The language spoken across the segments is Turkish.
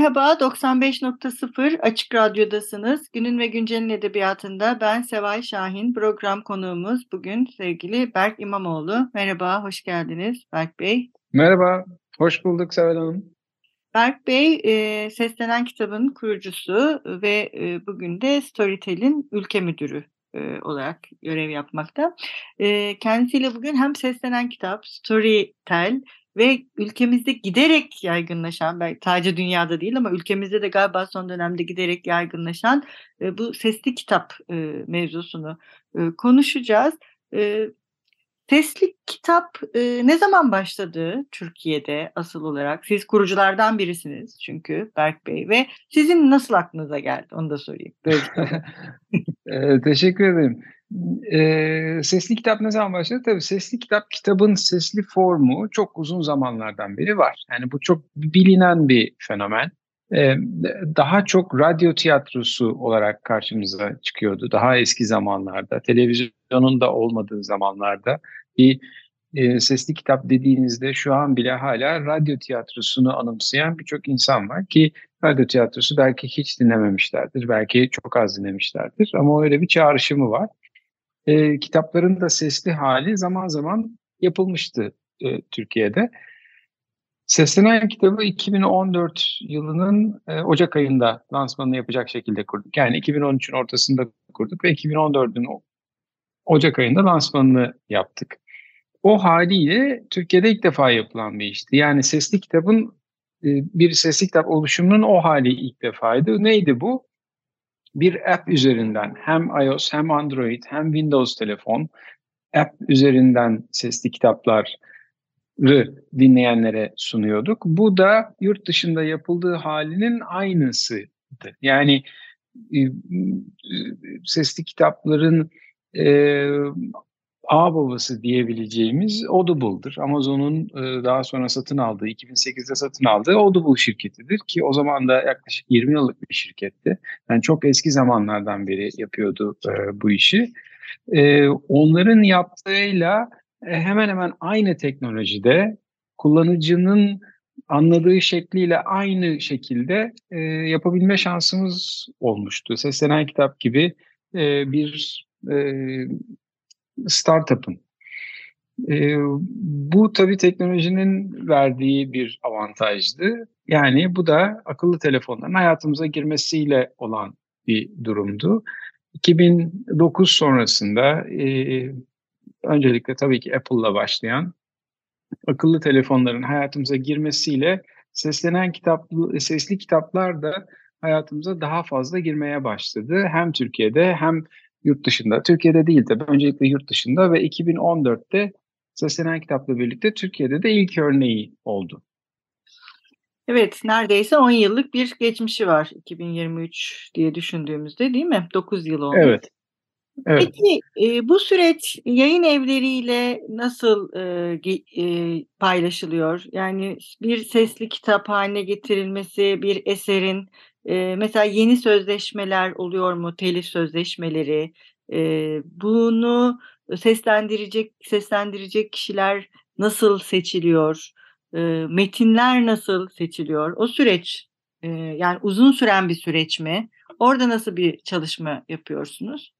Merhaba, 95.0 Açık Radyo'dasınız. Günün ve Güncel'in edebiyatında ben Seval Şahin. Program konuğumuz bugün sevgili Berk İmamoğlu. Merhaba, hoş geldiniz Berk Bey. Merhaba, hoş bulduk Seval Hanım. Berk Bey, e, Seslenen Kitab'ın kurucusu ve e, bugün de Storytel'in ülke müdürü e, olarak görev yapmakta. E, kendisiyle bugün hem Seslenen Kitap, Storytel ve ülkemizde giderek yaygınlaşan, belki sadece dünyada değil ama ülkemizde de galiba son dönemde giderek yaygınlaşan e, bu sesli kitap e, mevzusunu e, konuşacağız. E, sesli kitap e, ne zaman başladı Türkiye'de asıl olarak? Siz kuruculardan birisiniz çünkü Berk Bey ve sizin nasıl aklınıza geldi onu da sorayım. e, teşekkür ederim. E, sesli kitap ne zaman başladı? Tabii sesli kitap, kitabın sesli formu çok uzun zamanlardan beri var. Yani bu çok bilinen bir fenomen. E, daha çok radyo tiyatrosu olarak karşımıza çıkıyordu. Daha eski zamanlarda, televizyonun da olmadığı zamanlarda bir e, sesli kitap dediğinizde şu an bile hala radyo tiyatrosunu anımsayan birçok insan var ki radyo tiyatrosu belki hiç dinlememişlerdir, belki çok az dinlemişlerdir ama öyle bir çağrışımı var e, kitapların da sesli hali zaman zaman yapılmıştı e, Türkiye'de. Seslenen kitabı 2014 yılının e, Ocak ayında lansmanını yapacak şekilde kurduk. Yani 2013'ün ortasında kurduk ve 2014'ün Ocak ayında lansmanını yaptık. O haliyle Türkiye'de ilk defa yapılan bir işti. Yani sesli kitabın e, bir sesli kitap oluşumunun o hali ilk defaydı. Neydi bu? Bir app üzerinden hem iOS hem Android hem Windows telefon app üzerinden sesli kitapları dinleyenlere sunuyorduk. Bu da yurt dışında yapıldığı halinin aynısıydı. Yani e, sesli kitapların e, ağ babası diyebileceğimiz Audible'dır. Amazon'un e, daha sonra satın aldığı, 2008'de satın aldığı Audible şirketidir ki o zaman da yaklaşık 20 yıllık bir şirketti. Yani çok eski zamanlardan beri yapıyordu e, bu işi. E, onların yaptığıyla hemen hemen aynı teknolojide kullanıcının anladığı şekliyle aynı şekilde yapabilme şansımız olmuştu. Seslenen kitap gibi bir startup'ın. E, bu tabii teknolojinin verdiği bir avantajdı. Yani bu da akıllı telefonların hayatımıza girmesiyle olan bir durumdu. 2009 sonrasında e, öncelikle tabii ki Apple'la başlayan akıllı telefonların hayatımıza girmesiyle seslenen kitaplı, sesli kitaplar da hayatımıza daha fazla girmeye başladı. Hem Türkiye'de hem yurt dışında. Türkiye'de değil tabii. Öncelikle yurt dışında ve 2014'te Seslenen Kitap'la birlikte Türkiye'de de ilk örneği oldu. Evet, neredeyse 10 yıllık bir geçmişi var 2023 diye düşündüğümüzde değil mi? 9 yıl oldu. Evet. Evet. Peki e, bu süreç yayın evleriyle nasıl e, e, paylaşılıyor? Yani bir sesli kitap haline getirilmesi, bir eserin e, mesela yeni sözleşmeler oluyor mu? Telif sözleşmeleri. E, bunu seslendirecek seslendirecek kişiler nasıl seçiliyor? E, metinler nasıl seçiliyor? O süreç e, yani uzun süren bir süreç mi? Orada nasıl bir çalışma yapıyorsunuz?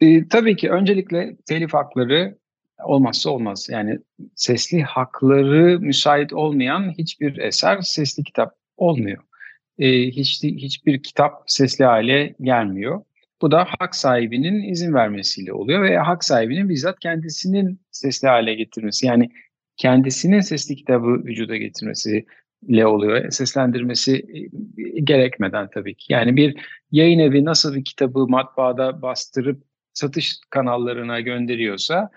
E, tabii ki öncelikle telif hakları olmazsa olmaz. Yani sesli hakları müsait olmayan hiçbir eser sesli kitap olmuyor e, hiç, hiçbir kitap sesli hale gelmiyor. Bu da hak sahibinin izin vermesiyle oluyor ve hak sahibinin bizzat kendisinin sesli hale getirmesi yani kendisinin sesli kitabı vücuda getirmesiyle oluyor. Seslendirmesi gerekmeden tabii ki. Yani bir yayın evi nasıl bir kitabı matbaada bastırıp satış kanallarına gönderiyorsa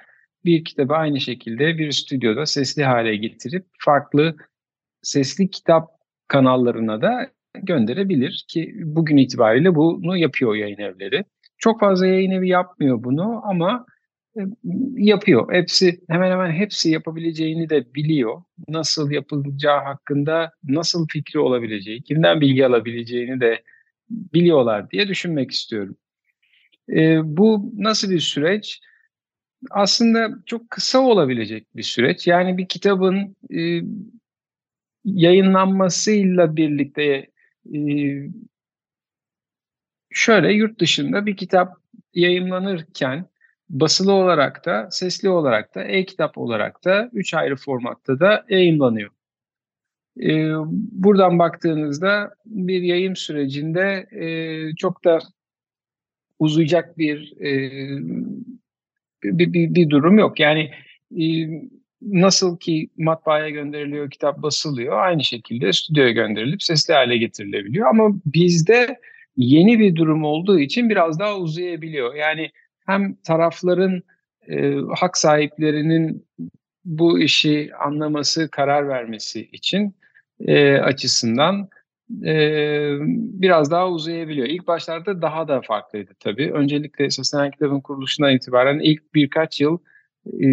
bir kitabı aynı şekilde bir stüdyoda sesli hale getirip farklı sesli kitap kanallarına da gönderebilir ki bugün itibariyle bunu yapıyor yayın evleri. Çok fazla yayın evi yapmıyor bunu ama e, yapıyor. Hepsi hemen hemen hepsi yapabileceğini de biliyor. Nasıl yapılacağı hakkında nasıl fikri olabileceği, kimden bilgi alabileceğini de biliyorlar diye düşünmek istiyorum. E, bu nasıl bir süreç? Aslında çok kısa olabilecek bir süreç. Yani bir kitabın e, yayınlanmasıyla birlikte şöyle yurt dışında bir kitap yayınlanırken basılı olarak da, sesli olarak da, e-kitap olarak da üç ayrı formatta da yayınlanıyor. Ee, buradan baktığınızda bir yayın sürecinde e, çok da uzayacak bir, e, bir, bir, bir durum yok. Yani e, nasıl ki matbaaya gönderiliyor, kitap basılıyor, aynı şekilde stüdyoya gönderilip sesli hale getirilebiliyor. Ama bizde yeni bir durum olduğu için biraz daha uzayabiliyor. Yani hem tarafların e, hak sahiplerinin bu işi anlaması, karar vermesi için e, açısından e, biraz daha uzayabiliyor. İlk başlarda daha da farklıydı tabii. Öncelikle Seslenen Kitabın kuruluşundan itibaren ilk birkaç yıl e,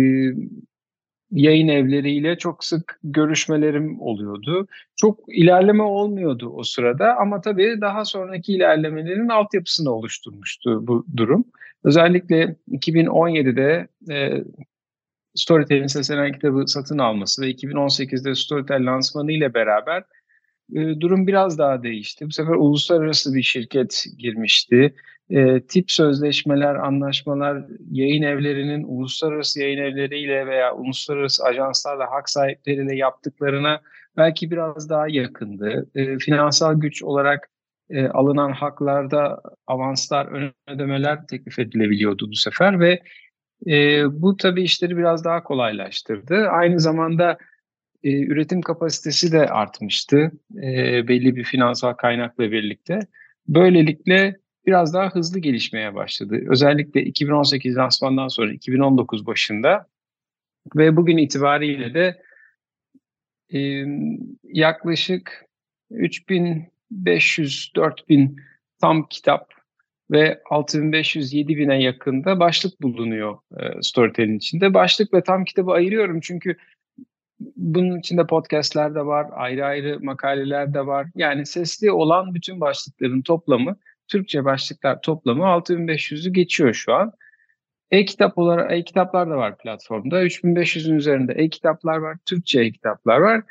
yayın evleriyle çok sık görüşmelerim oluyordu. Çok ilerleme olmuyordu o sırada ama tabii daha sonraki ilerlemelerin altyapısını oluşturmuştu bu durum. Özellikle 2017'de e, Storytel'in seslenen kitabı satın alması ve 2018'de Storytel lansmanı ile beraber e, durum biraz daha değişti. Bu sefer uluslararası bir şirket girmişti. E, tip sözleşmeler, anlaşmalar yayın evlerinin uluslararası yayın evleriyle veya uluslararası ajanslarla, hak sahipleriyle yaptıklarına belki biraz daha yakındı. E, finansal güç olarak e, alınan haklarda avanslar, ön ödemeler teklif edilebiliyordu bu sefer ve e, bu tabii işleri biraz daha kolaylaştırdı. Aynı zamanda e, üretim kapasitesi de artmıştı e, belli bir finansal kaynakla birlikte. Böylelikle biraz daha hızlı gelişmeye başladı. Özellikle 2018 lansmandan sonra 2019 başında ve bugün itibariyle de e, yaklaşık 3500-4000 tam kitap ve 6500-7000'e yakında başlık bulunuyor e, Storytel'in içinde. Başlık ve tam kitabı ayırıyorum çünkü bunun içinde podcastler de var, ayrı ayrı makaleler de var. Yani sesli olan bütün başlıkların toplamı, Türkçe başlıklar toplamı 6500'ü geçiyor şu an. E-kitap olarak e-kitaplar da var platformda. 3500'ün üzerinde e-kitaplar var, Türkçe e-kitaplar var.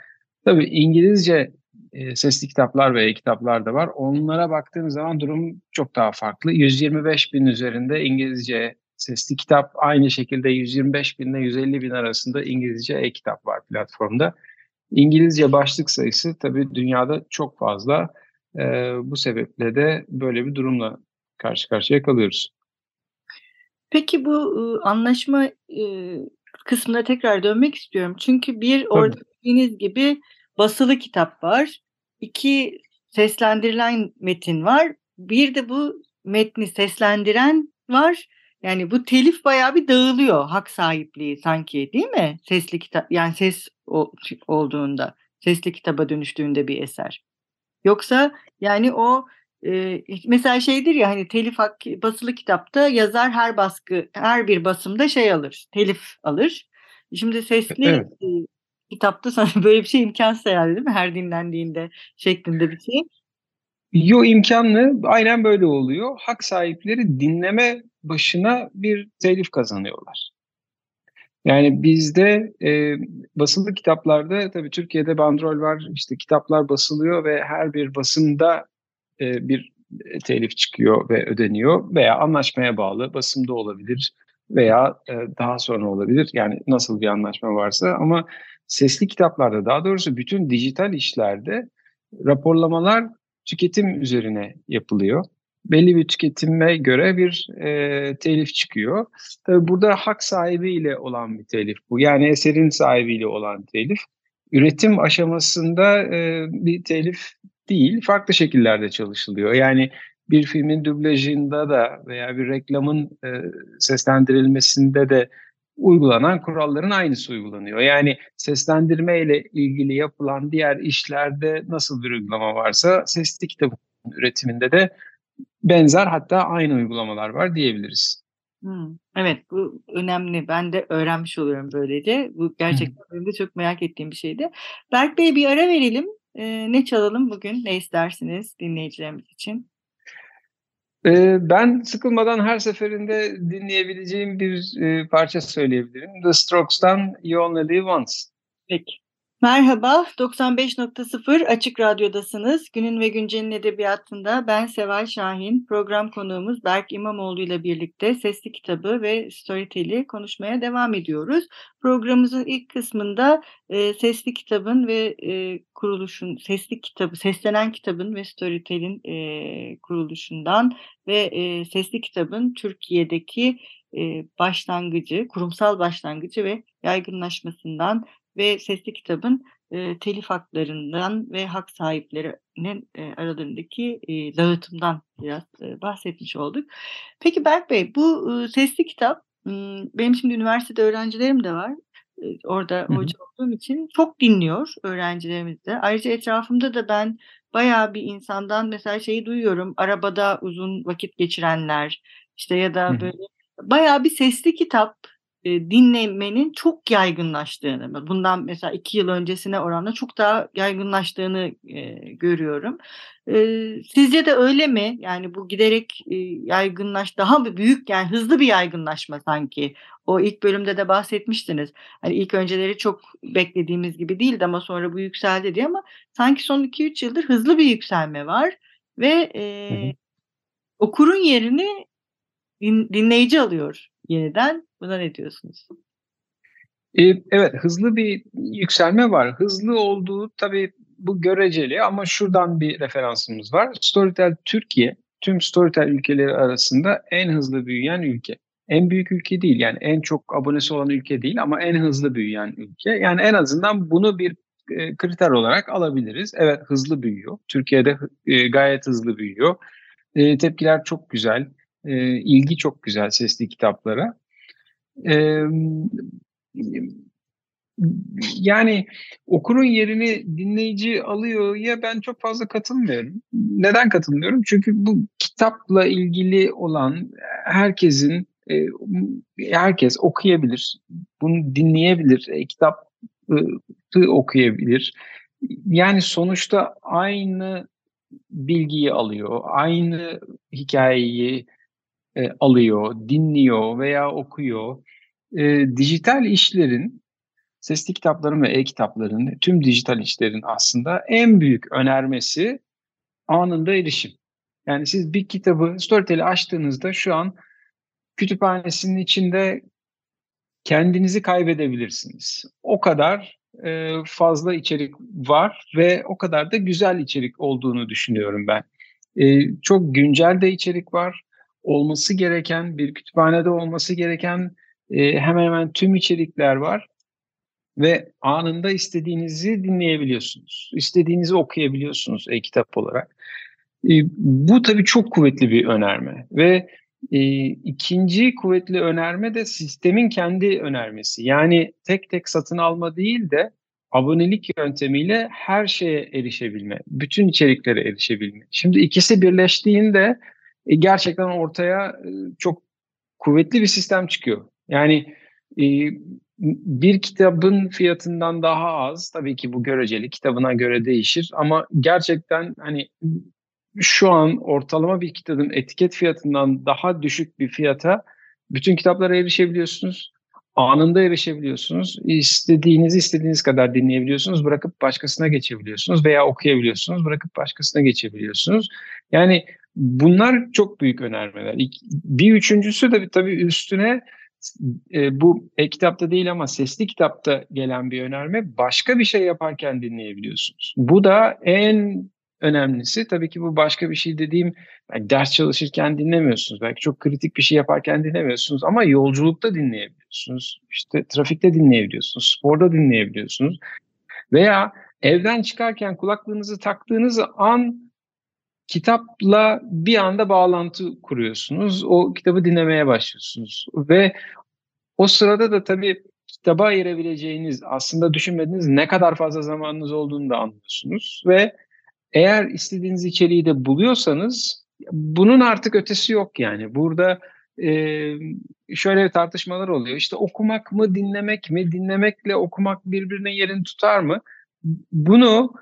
Tabii İngilizce e, sesli kitaplar ve e-kitaplar da var. Onlara baktığınız zaman durum çok daha farklı. 125 bin üzerinde İngilizce sesli kitap aynı şekilde 125 bin ile 150 bin arasında İngilizce e-kitap var platformda. İngilizce başlık sayısı tabii dünyada çok fazla. E, bu sebeple de böyle bir durumla karşı karşıya kalıyoruz. Peki bu ıı, anlaşma ıı, kısmına tekrar dönmek istiyorum. Çünkü bir orada dediğiniz gibi basılı kitap var. iki seslendirilen metin var. Bir de bu metni seslendiren var yani bu telif bayağı bir dağılıyor hak sahipliği sanki değil mi? Sesli kitap yani ses olduğunda, sesli kitaba dönüştüğünde bir eser. Yoksa yani o e, mesela şeydir ya hani telif hak basılı kitapta yazar her baskı her bir basımda şey alır, telif alır. Şimdi sesli evet. e, kitapta sana böyle bir şey imkansız herhalde değil mi? Her dinlendiğinde şeklinde bir şey. Yo imkanlı. Aynen böyle oluyor. Hak sahipleri dinleme başına bir telif kazanıyorlar. Yani bizde e, basılı kitaplarda tabii Türkiye'de bandrol var. İşte kitaplar basılıyor ve her bir basımda e, bir telif çıkıyor ve ödeniyor veya anlaşmaya bağlı basımda olabilir veya e, daha sonra olabilir. Yani nasıl bir anlaşma varsa ama sesli kitaplarda daha doğrusu bütün dijital işlerde raporlamalar tüketim üzerine yapılıyor. Belli bir tüketime göre bir e, telif çıkıyor. Tabii burada hak sahibiyle olan bir telif bu. Yani eserin sahibiyle olan telif. Üretim aşamasında e, bir telif değil, farklı şekillerde çalışılıyor. Yani bir filmin dublajında da veya bir reklamın e, seslendirilmesinde de uygulanan kuralların aynısı uygulanıyor. Yani seslendirme ile ilgili yapılan diğer işlerde nasıl bir uygulama varsa sesli kitap üretiminde de benzer hatta aynı uygulamalar var diyebiliriz. Hmm, evet bu önemli. Ben de öğrenmiş oluyorum böylece. Bu gerçekten benim de çok merak ettiğim bir şeydi. Berk Bey bir ara verelim. Ee, ne çalalım bugün? Ne istersiniz dinleyicilerimiz için? Ee, ben sıkılmadan her seferinde dinleyebileceğim bir e, parça söyleyebilirim. The Strokes'tan You Only Live Once. Peki. Merhaba, 95.0 Açık Radyo'dasınız. Günün ve Güncel'in edebiyatında ben Seval Şahin, program konuğumuz Berk İmamoğlu ile birlikte sesli kitabı ve Storytel'i konuşmaya devam ediyoruz. Programımızın ilk kısmında e, sesli kitabın ve e, kuruluşun, sesli kitabı, seslenen kitabın ve Storytel'in e, kuruluşundan ve e, sesli kitabın Türkiye'deki e, başlangıcı, kurumsal başlangıcı ve yaygınlaşmasından ve sesli kitabın e, telif haklarından ve hak sahiplerinin e, aralarındaki e, dağıtımdan biraz e, bahsetmiş olduk. Peki Berk Bey bu e, sesli kitap benim şimdi üniversitede öğrencilerim de var. E, orada Hı-hı. hoca olduğum için çok dinliyor öğrencilerimiz de. Ayrıca etrafımda da ben bayağı bir insandan mesela şeyi duyuyorum. Arabada uzun vakit geçirenler işte ya da böyle Hı-hı. bayağı bir sesli kitap e, dinlemenin çok yaygınlaştığını, bundan mesela iki yıl öncesine oranla çok daha yaygınlaştığını e, görüyorum. E, sizce de öyle mi? Yani bu giderek e, yaygınlaş, daha büyük yani hızlı bir yaygınlaşma sanki. O ilk bölümde de bahsetmiştiniz. Hani ilk önceleri çok beklediğimiz gibi değildi ama sonra bu yükseldi diye ama sanki son 2-3 yıldır hızlı bir yükselme var ve e, okurun yerini din, dinleyici alıyor yeniden. Buna ne diyorsunuz? Ee, evet hızlı bir yükselme var. Hızlı olduğu tabii bu göreceli ama şuradan bir referansımız var. Storytel Türkiye tüm Storytel ülkeleri arasında en hızlı büyüyen ülke. En büyük ülke değil yani en çok abonesi olan ülke değil ama en hızlı büyüyen ülke. Yani en azından bunu bir e, kriter olarak alabiliriz. Evet hızlı büyüyor. Türkiye'de e, gayet hızlı büyüyor. E, tepkiler çok güzel. İlgi çok güzel sesli kitaplara yani okurun yerini dinleyici alıyor ya ben çok fazla katılmıyorum. Neden katılmıyorum? Çünkü bu kitapla ilgili olan herkesin e, herkes okuyabilir. Bunu dinleyebilir. E, kitap okuyabilir. Yani sonuçta aynı bilgiyi alıyor. Aynı hikayeyi e, alıyor, dinliyor veya okuyor. E, dijital işlerin, sesli kitapların ve e-kitapların, tüm dijital işlerin aslında en büyük önermesi anında erişim. Yani siz bir kitabı Storytel'i açtığınızda şu an kütüphanesinin içinde kendinizi kaybedebilirsiniz. O kadar e, fazla içerik var ve o kadar da güzel içerik olduğunu düşünüyorum ben. E, çok güncel de içerik var olması gereken, bir kütüphanede olması gereken e, hemen hemen tüm içerikler var. Ve anında istediğinizi dinleyebiliyorsunuz. İstediğinizi okuyabiliyorsunuz e-kitap olarak. E, bu tabii çok kuvvetli bir önerme. Ve e, ikinci kuvvetli önerme de sistemin kendi önermesi. Yani tek tek satın alma değil de abonelik yöntemiyle her şeye erişebilme, bütün içeriklere erişebilme. Şimdi ikisi birleştiğinde e, gerçekten ortaya e, çok kuvvetli bir sistem çıkıyor. Yani e, bir kitabın fiyatından daha az tabii ki bu göreceli kitabına göre değişir ama gerçekten hani şu an ortalama bir kitabın etiket fiyatından daha düşük bir fiyata bütün kitaplara erişebiliyorsunuz. Anında erişebiliyorsunuz. İstediğinizi istediğiniz kadar dinleyebiliyorsunuz. Bırakıp başkasına geçebiliyorsunuz veya okuyabiliyorsunuz. Bırakıp başkasına geçebiliyorsunuz. Yani Bunlar çok büyük önermeler. Bir üçüncüsü de tabii üstüne e, bu e-kitapta değil ama sesli kitapta gelen bir önerme başka bir şey yaparken dinleyebiliyorsunuz. Bu da en önemlisi tabii ki bu başka bir şey dediğim yani ders çalışırken dinlemiyorsunuz. Belki çok kritik bir şey yaparken dinlemiyorsunuz ama yolculukta dinleyebiliyorsunuz. İşte trafikte dinleyebiliyorsunuz, sporda dinleyebiliyorsunuz. Veya evden çıkarken kulaklığınızı taktığınız an kitapla bir anda bağlantı kuruyorsunuz. O kitabı dinlemeye başlıyorsunuz ve o sırada da tabii kitaba ayırabileceğiniz, aslında düşünmediğiniz ne kadar fazla zamanınız olduğunu da anlıyorsunuz ve eğer istediğiniz içeriği de buluyorsanız bunun artık ötesi yok yani. Burada e, şöyle tartışmalar oluyor. İşte okumak mı, dinlemek mi? Dinlemekle okumak birbirine yerini tutar mı? Bunu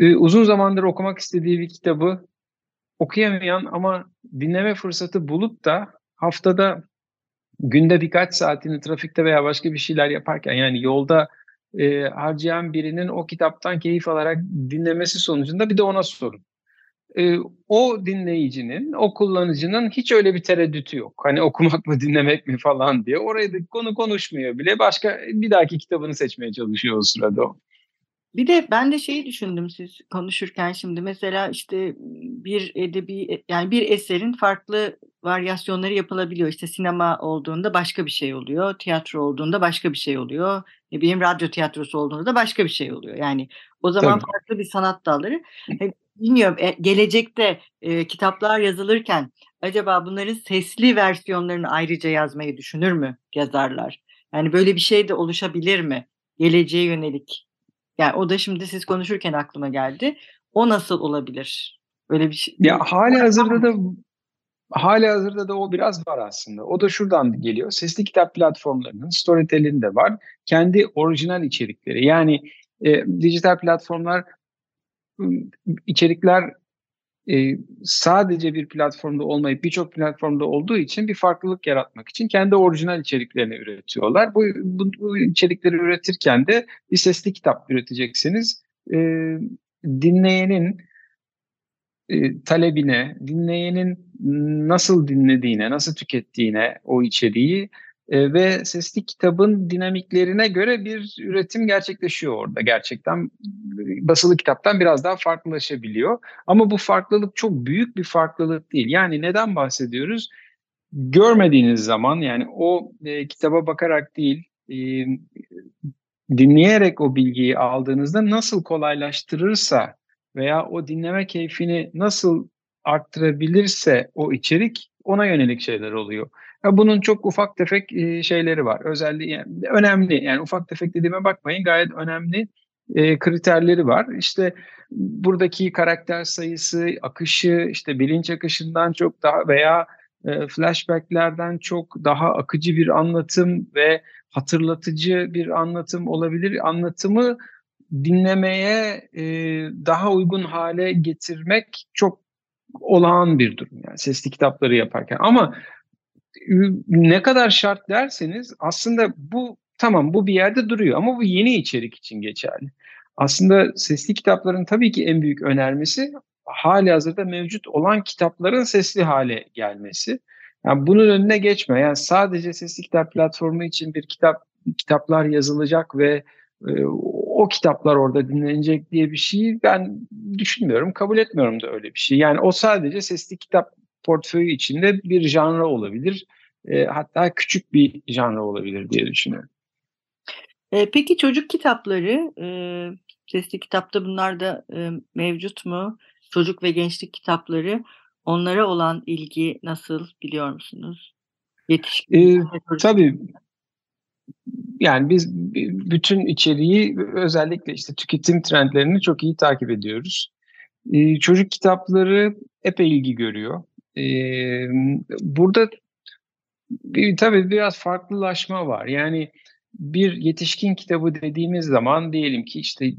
e, uzun zamandır okumak istediği bir kitabı okuyamayan ama dinleme fırsatı bulup da haftada günde birkaç saatini trafikte veya başka bir şeyler yaparken yani yolda e, harcayan birinin o kitaptan keyif alarak dinlemesi sonucunda bir de ona sorun. E, o dinleyicinin, o kullanıcının hiç öyle bir tereddütü yok. Hani okumak mı dinlemek mi falan diye. Orayı da konu konuşmuyor bile. Başka bir dahaki kitabını seçmeye çalışıyor o sırada o. Bir de ben de şeyi düşündüm siz konuşurken şimdi mesela işte bir edebi yani bir eserin farklı varyasyonları yapılabiliyor. İşte sinema olduğunda başka bir şey oluyor, tiyatro olduğunda başka bir şey oluyor. Ne bileyim radyo tiyatrosu olduğunda da başka bir şey oluyor. Yani o zaman Tabii. farklı bir sanat dalları. Hani bilmiyorum e, gelecekte e, kitaplar yazılırken acaba bunların sesli versiyonlarını ayrıca yazmayı düşünür mü yazarlar? Yani böyle bir şey de oluşabilir mi? Geleceğe yönelik yani o da şimdi siz konuşurken aklıma geldi. O nasıl olabilir? Öyle bir şey. Ya hali hazırda da hali hazırda da o biraz var aslında. O da şuradan geliyor. Sesli kitap platformlarının Storytel'in de var. Kendi orijinal içerikleri. Yani e, dijital platformlar içerikler e, sadece bir platformda olmayıp birçok platformda olduğu için bir farklılık yaratmak için kendi orijinal içeriklerini üretiyorlar. Bu, bu, bu içerikleri üretirken de bir sesli kitap üreteceksiniz. E, dinleyenin e, talebine, dinleyenin nasıl dinlediğine, nasıl tükettiğine o içeriği ve sesli kitabın dinamiklerine göre bir üretim gerçekleşiyor orada gerçekten. Basılı kitaptan biraz daha farklılaşabiliyor. Ama bu farklılık çok büyük bir farklılık değil. Yani neden bahsediyoruz? Görmediğiniz zaman yani o e, kitaba bakarak değil, e, dinleyerek o bilgiyi aldığınızda nasıl kolaylaştırırsa veya o dinleme keyfini nasıl arttırabilirse o içerik ona yönelik şeyler oluyor. Bunun çok ufak tefek e, şeyleri var. Özelliği yani önemli. Yani ufak tefek dediğime bakmayın gayet önemli e, kriterleri var. İşte buradaki karakter sayısı, akışı, işte bilinç akışından çok daha veya e, flashbacklerden çok daha akıcı bir anlatım ve hatırlatıcı bir anlatım olabilir. Anlatımı dinlemeye e, daha uygun hale getirmek çok olağan bir durum yani sesli kitapları yaparken. Ama ne kadar şart derseniz aslında bu tamam bu bir yerde duruyor ama bu yeni içerik için geçerli. Aslında sesli kitapların tabii ki en büyük önermesi hali hazırda mevcut olan kitapların sesli hale gelmesi. Yani bunun önüne geçme. Yani sadece sesli kitap platformu için bir kitap kitaplar yazılacak ve e, o kitaplar orada dinlenecek diye bir şeyi ben düşünmüyorum, kabul etmiyorum da öyle bir şey. Yani o sadece sesli kitap portföyü içinde bir janra olabilir. E, hatta küçük bir janra olabilir diye düşünüyorum. E, peki çocuk kitapları, e, sesli kitapta bunlar da e, mevcut mu? Çocuk ve gençlik kitapları, onlara olan ilgi nasıl biliyor musunuz? Yetişkin. E, tabii. Yani biz bütün içeriği özellikle işte tüketim trendlerini çok iyi takip ediyoruz. Ee, çocuk kitapları epey ilgi görüyor. Burada bir, tabii biraz farklılaşma var. Yani bir yetişkin kitabı dediğimiz zaman diyelim ki işte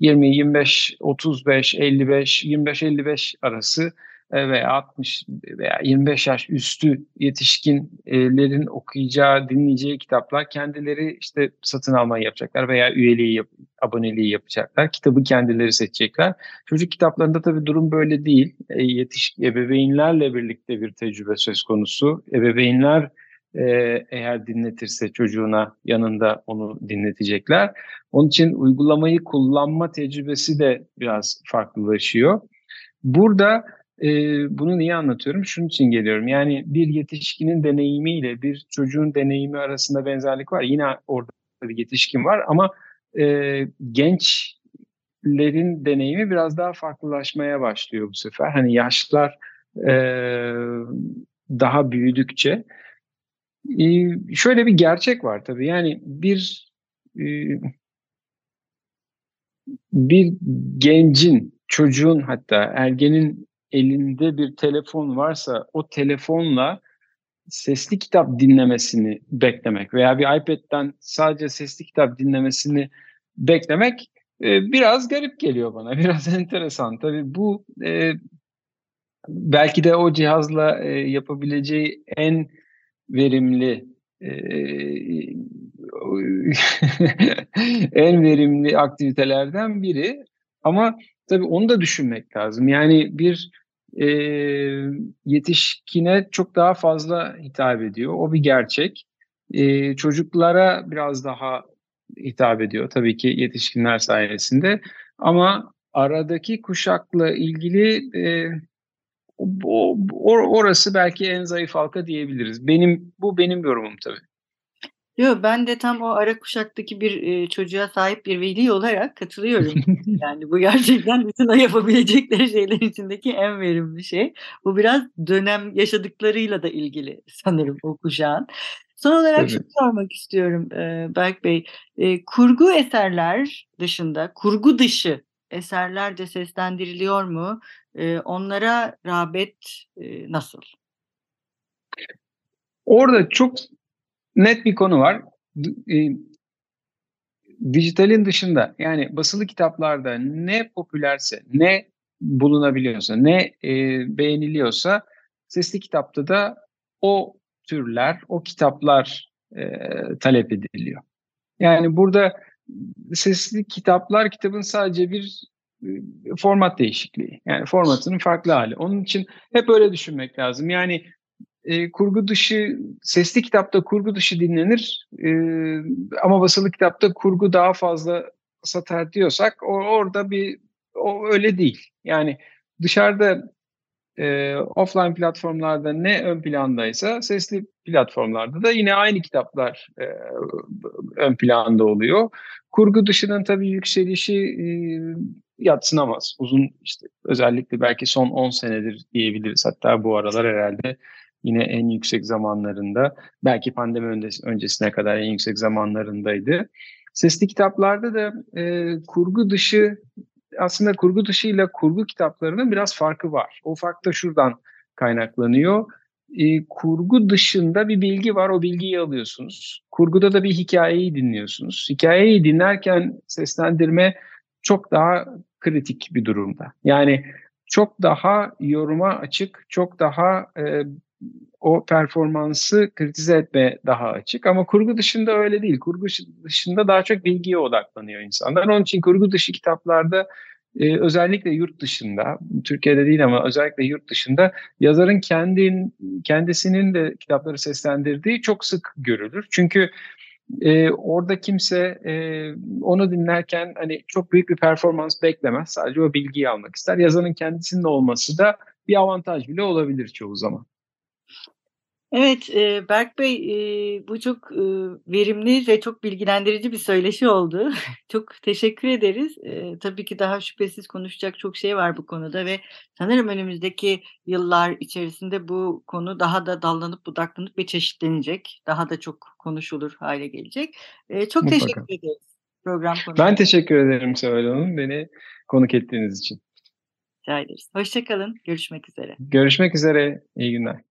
20, 25, 35, 55, 25-55 arası e, veya 60 veya 25 yaş üstü yetişkinlerin okuyacağı, dinleyeceği kitaplar kendileri işte satın almayı yapacaklar veya üyeliği, yap, aboneliği yapacaklar. Kitabı kendileri seçecekler. Çocuk kitaplarında tabii durum böyle değil. E, yetişkin ebeveynlerle birlikte bir tecrübe söz konusu. Ebeveynler e, eğer dinletirse çocuğuna yanında onu dinletecekler. Onun için uygulamayı kullanma tecrübesi de biraz farklılaşıyor. Burada e, bunu niye anlatıyorum? Şunun için geliyorum. Yani bir yetişkinin deneyimiyle bir çocuğun deneyimi arasında benzerlik var. Yine orada bir yetişkin var ama e, genç gençlerin deneyimi biraz daha farklılaşmaya başlıyor bu sefer. Hani yaşlar e, daha büyüdükçe e, şöyle bir gerçek var tabii. Yani bir e, bir gencin, çocuğun hatta ergenin elinde bir telefon varsa o telefonla sesli kitap dinlemesini beklemek veya bir iPad'den sadece sesli kitap dinlemesini beklemek e, biraz garip geliyor bana. Biraz enteresan. Tabii bu e, belki de o cihazla e, yapabileceği en verimli e, en verimli aktivitelerden biri. Ama tabii onu da düşünmek lazım. Yani bir e, yetişkine çok daha fazla hitap ediyor. O bir gerçek. E, çocuklara biraz daha hitap ediyor tabii ki yetişkinler sayesinde. Ama aradaki kuşakla ilgili e, o, orası belki en zayıf halka diyebiliriz. Benim bu benim yorumum tabii. Yok ben de tam o ara kuşaktaki bir e, çocuğa sahip bir veli olarak katılıyorum. yani bu gerçekten bütün yapabilecekleri şeyler içindeki en verimli şey. Bu biraz dönem yaşadıklarıyla da ilgili sanırım o kuşağın. Son olarak Tabii. şunu sormak istiyorum e, Berk Bey. E, kurgu eserler dışında, kurgu dışı eserler de seslendiriliyor mu? E, onlara rağbet e, nasıl? Orada çok net bir konu var. E, dijitalin dışında yani basılı kitaplarda ne popülerse, ne bulunabiliyorsa, ne e, beğeniliyorsa sesli kitapta da o türler, o kitaplar e, talep ediliyor. Yani burada sesli kitaplar kitabın sadece bir e, format değişikliği. Yani formatının farklı hali. Onun için hep öyle düşünmek lazım. Yani e, kurgu dışı, sesli kitapta kurgu dışı dinlenir e, ama basılı kitapta kurgu daha fazla satar diyorsak o, orada bir o öyle değil. Yani dışarıda e, offline platformlarda ne ön plandaysa sesli platformlarda da yine aynı kitaplar e, ön planda oluyor. Kurgu dışının tabii yükselişi e, yatsınamaz. Uzun işte özellikle belki son 10 senedir diyebiliriz. Hatta bu aralar herhalde yine en yüksek zamanlarında belki pandemi öncesine kadar en yüksek zamanlarındaydı. Sesli kitaplarda da e, kurgu dışı aslında kurgu dışıyla kurgu kitaplarının biraz farkı var. O fark da şuradan kaynaklanıyor. E, kurgu dışında bir bilgi var, o bilgiyi alıyorsunuz. Kurguda da bir hikayeyi dinliyorsunuz. Hikayeyi dinlerken seslendirme çok daha kritik bir durumda. Yani çok daha yoruma açık, çok daha e, o performansı kritize etme daha açık. Ama kurgu dışında öyle değil. Kurgu dışında daha çok bilgiye odaklanıyor insanlar. Onun için kurgu dışı kitaplarda e, özellikle yurt dışında, Türkiye'de değil ama özellikle yurt dışında yazarın kendin, kendisinin de kitapları seslendirdiği çok sık görülür. Çünkü e, orada kimse e, onu dinlerken hani çok büyük bir performans beklemez. Sadece o bilgiyi almak ister. Yazarın kendisinin olması da bir avantaj bile olabilir çoğu zaman. Evet, eee, Berk Bey, eee, bu çok, ııı, verimli ve çok bilgilendirici bir söyleşi oldu. Çok teşekkür ederiz. Tabii ki daha şüphesiz konuşacak çok şey var bu konuda ve sanırım önümüzdeki yıllar içerisinde bu konu daha da dallanıp budaklanıp ve çeşitlenecek. Daha da çok konuşulur hale gelecek. Çok Mutlaka. teşekkür ederiz program Ben teşekkür ederim Seval Hanım, beni konuk ettiğiniz için. Rica ederiz. Hoşça kalın, görüşmek üzere. Görüşmek üzere, iyi günler.